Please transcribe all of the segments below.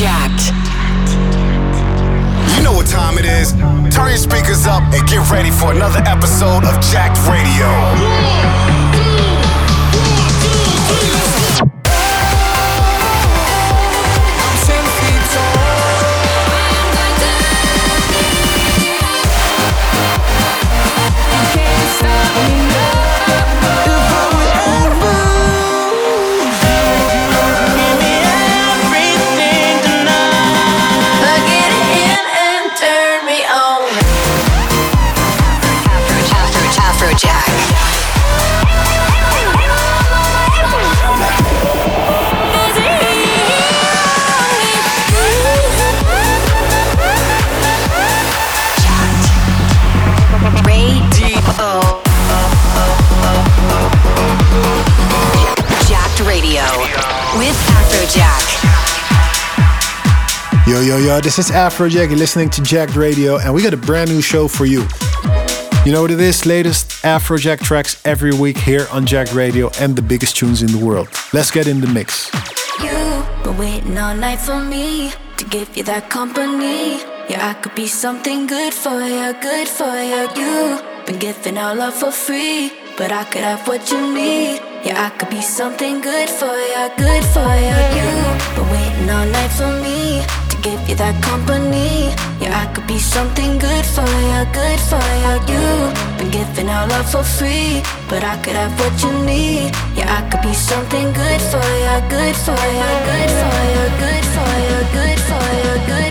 Jacked. You know what time it is. Turn your speakers up and get ready for another episode of Jacked Radio. Yo, yo, yo, this is Afrojack. You're listening to Jacked Radio, and we got a brand new show for you. You know what it is? Latest Afrojack tracks every week here on Jacked Radio and the biggest tunes in the world. Let's get in the mix. You've been waiting all night for me to give you that company. Yeah, I could be something good for you, good for you. You've been giving all love for free, but I could have what you need. Yeah, I could be something good for you, good for you. You've been waiting all night for me give you that company. Yeah, I could be something good for you, good for you. You've been giving out love for free, but I could have what you need. Yeah, I could be something good for you, good for you, good for you, good for you, good for you, good for you,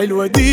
حلوة دي.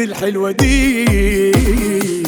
الحلوة دي.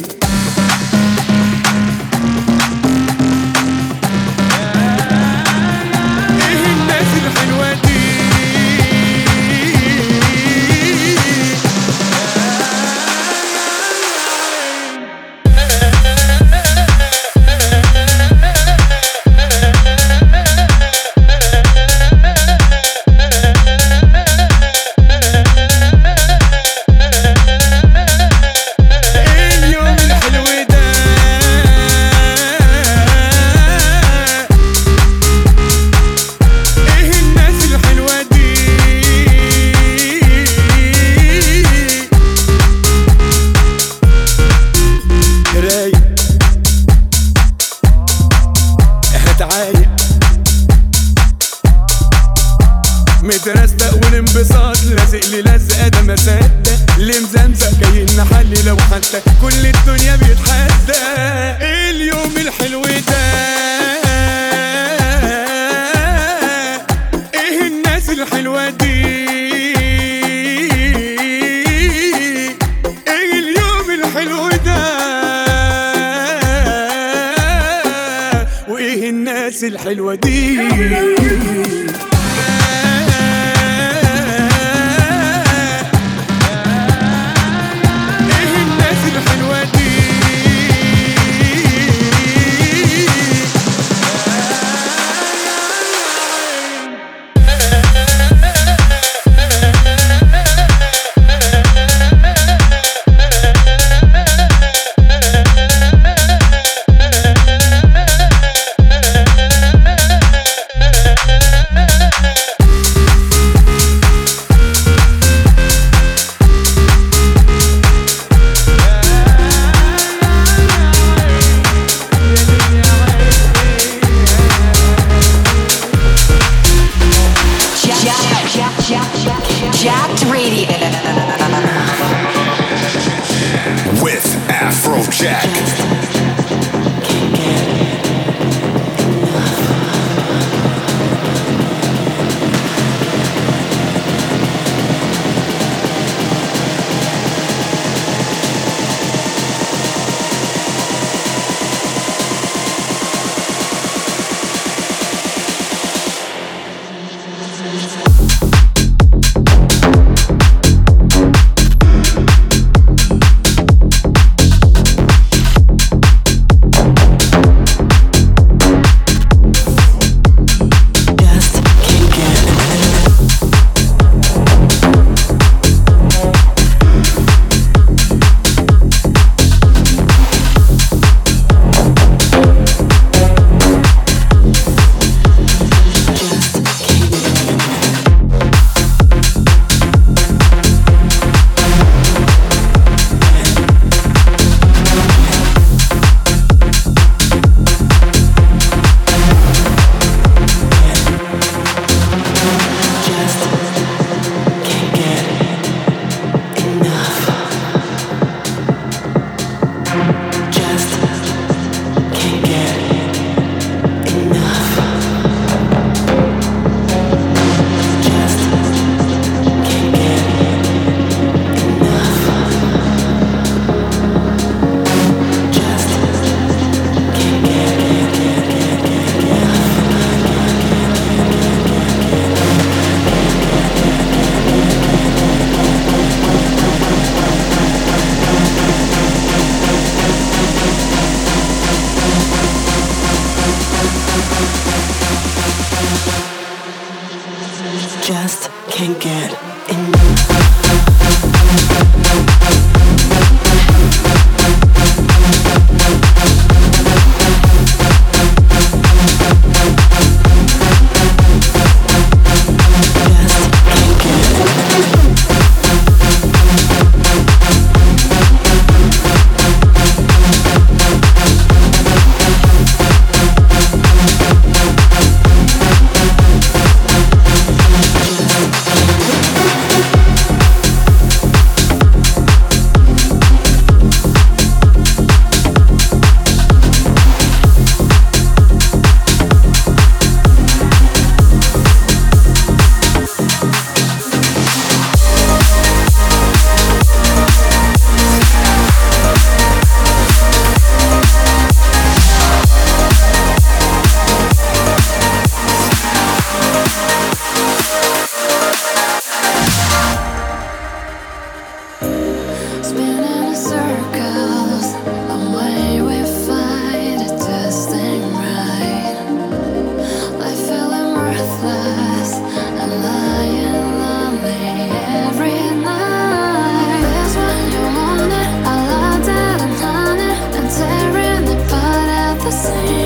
the same.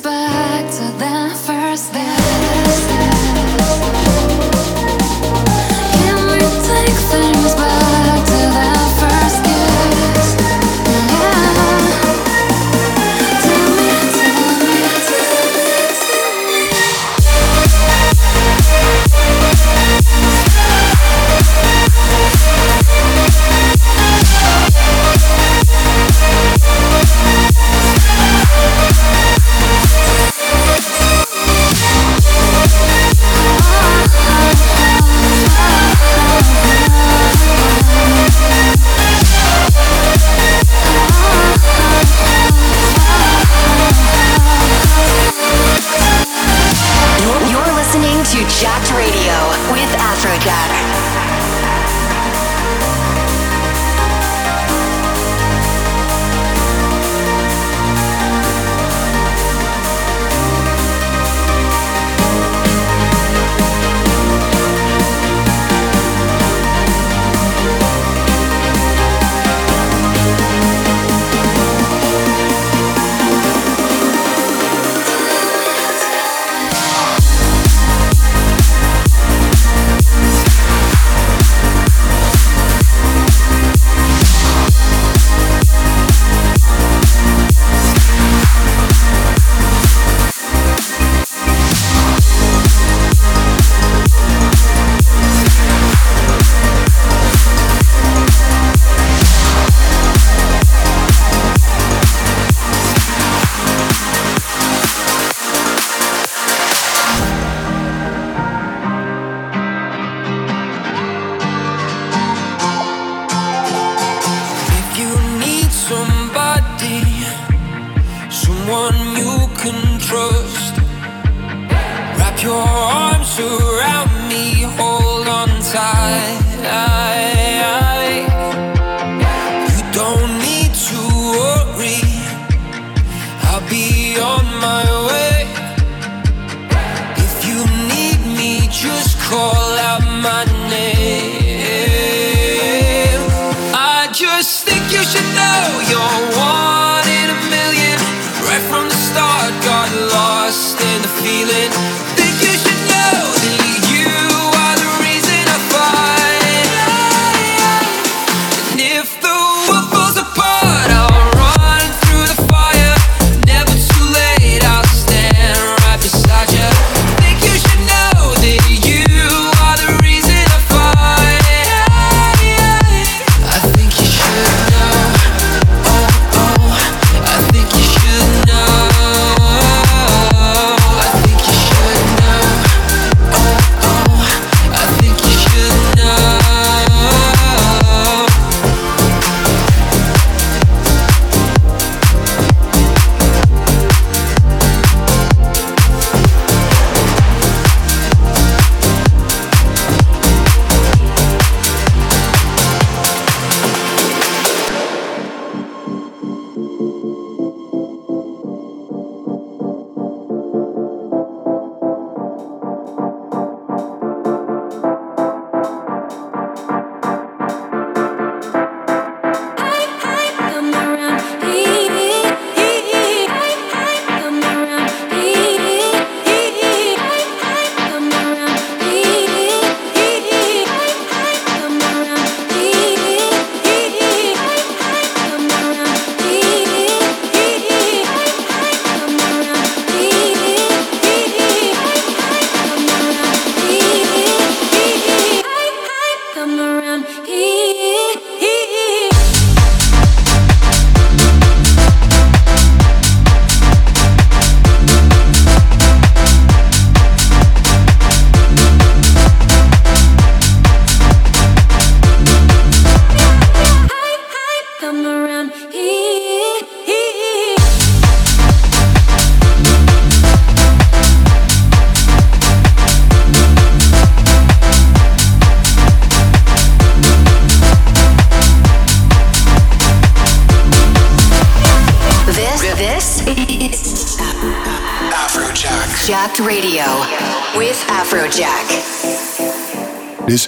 back to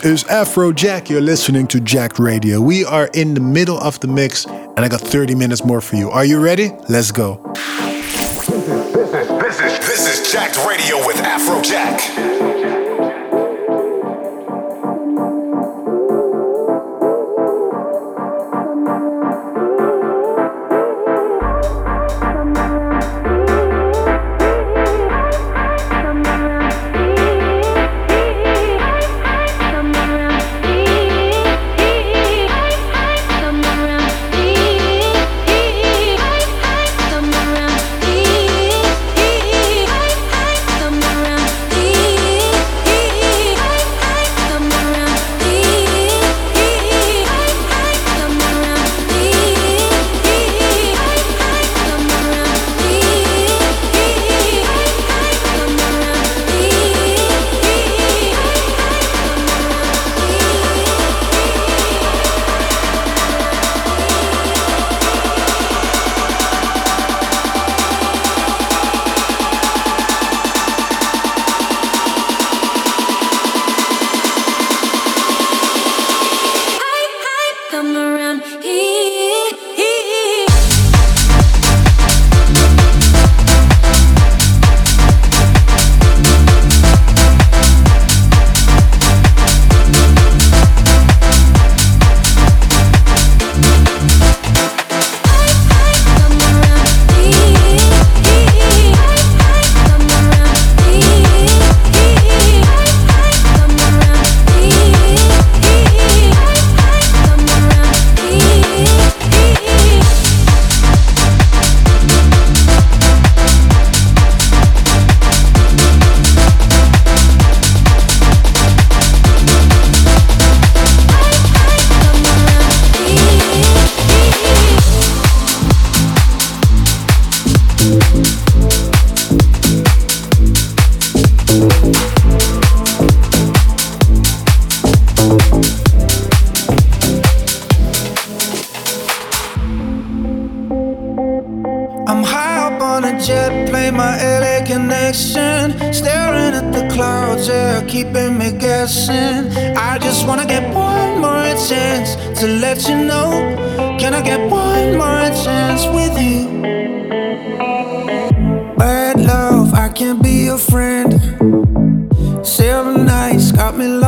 It's is Afrojack. You're listening to Jacked Radio. We are in the middle of the mix, and I got 30 minutes more for you. Are you ready? Let's go. This is, this is, this is, this is Jacked Radio with Afrojack.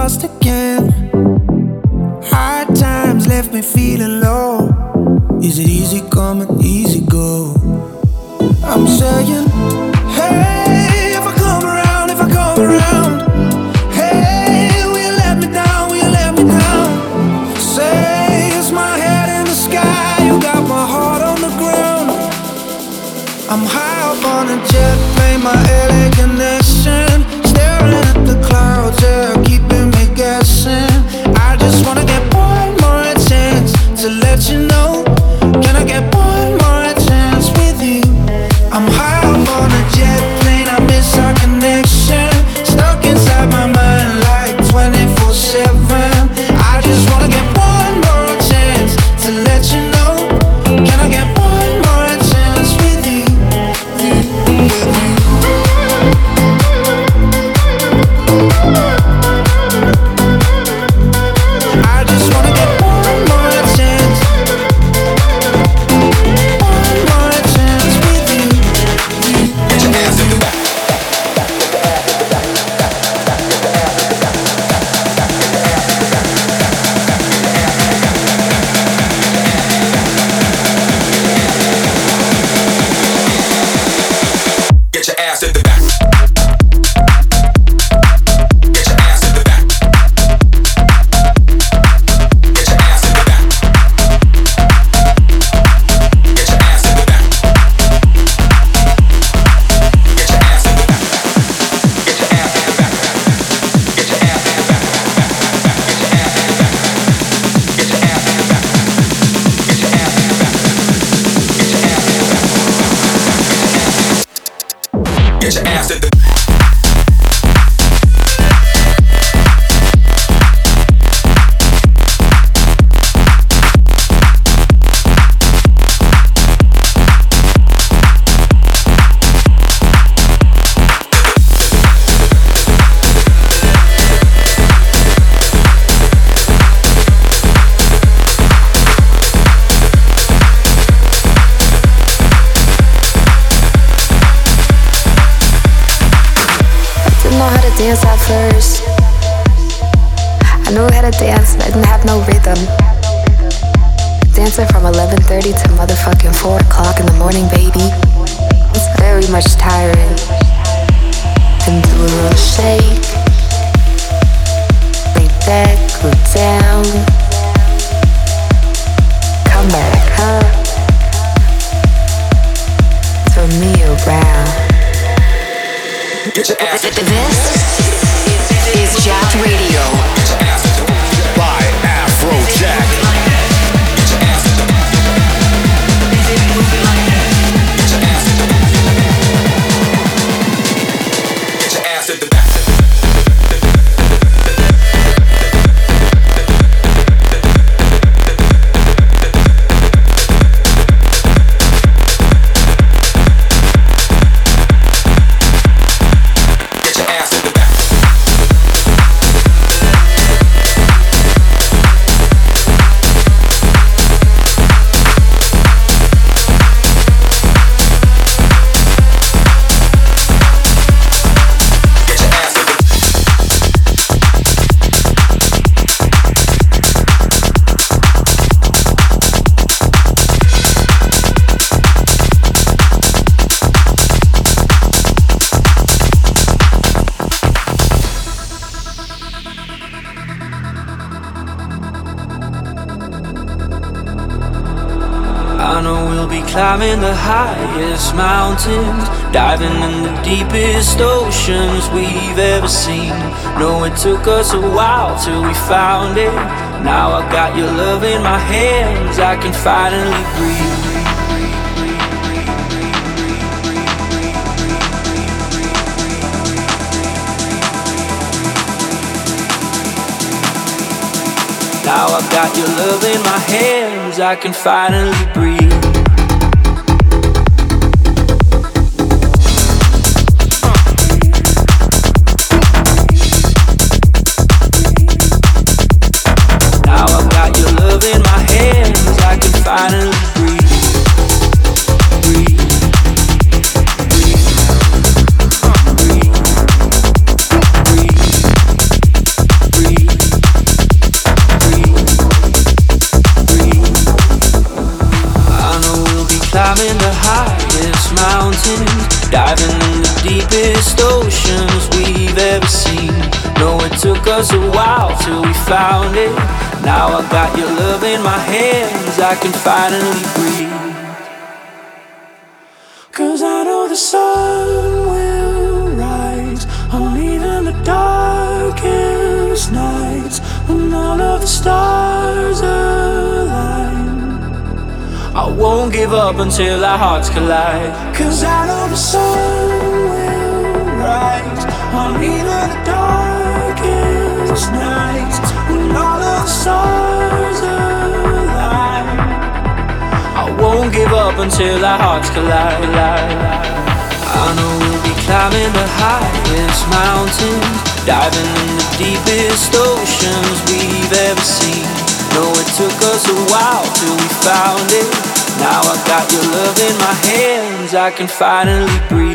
lost again. Hard times left me feeling low. Is it easy come and easy go? I'm saying. climbing the highest mountains, diving in the deepest oceans we've ever seen. No, it took us a while till we found it. Now I got your love in my hands, I can finally breathe. Now I've got your love in my hands, I can finally breathe. Deepest oceans we've ever seen. No, it took us a while till we found it. Now I got your love in my hands, I can finally breathe. Cause I know the sun will rise on even the darkest nights when all of the stars align. I won't give up until our hearts collide. Cause I know the sun rise on even the darkest nights when all of the stars align. I won't give up until our hearts collide. I know we'll be climbing the highest mountains, diving in the deepest oceans we've ever seen. No, it took us a while till we found it. Now I got your love in my hands, I can finally breathe.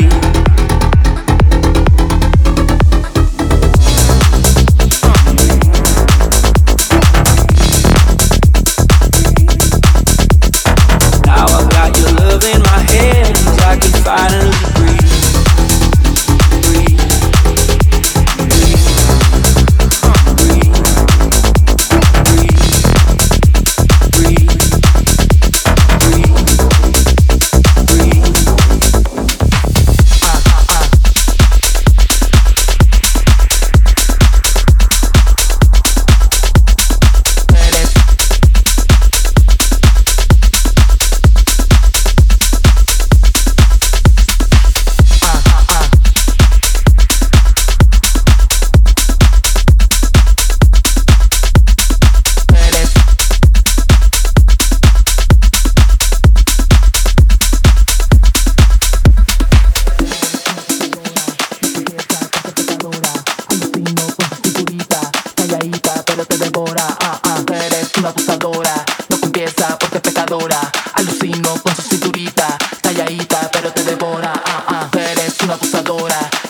hora.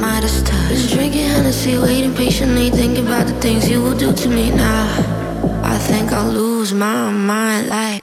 Midas touch. Been drinking Hennessy, waiting patiently, thinking about the things you will do to me now. I think I'll lose my mind like.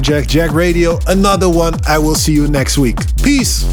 Jack, Jacked Radio, another one. I will see you next week. Peace!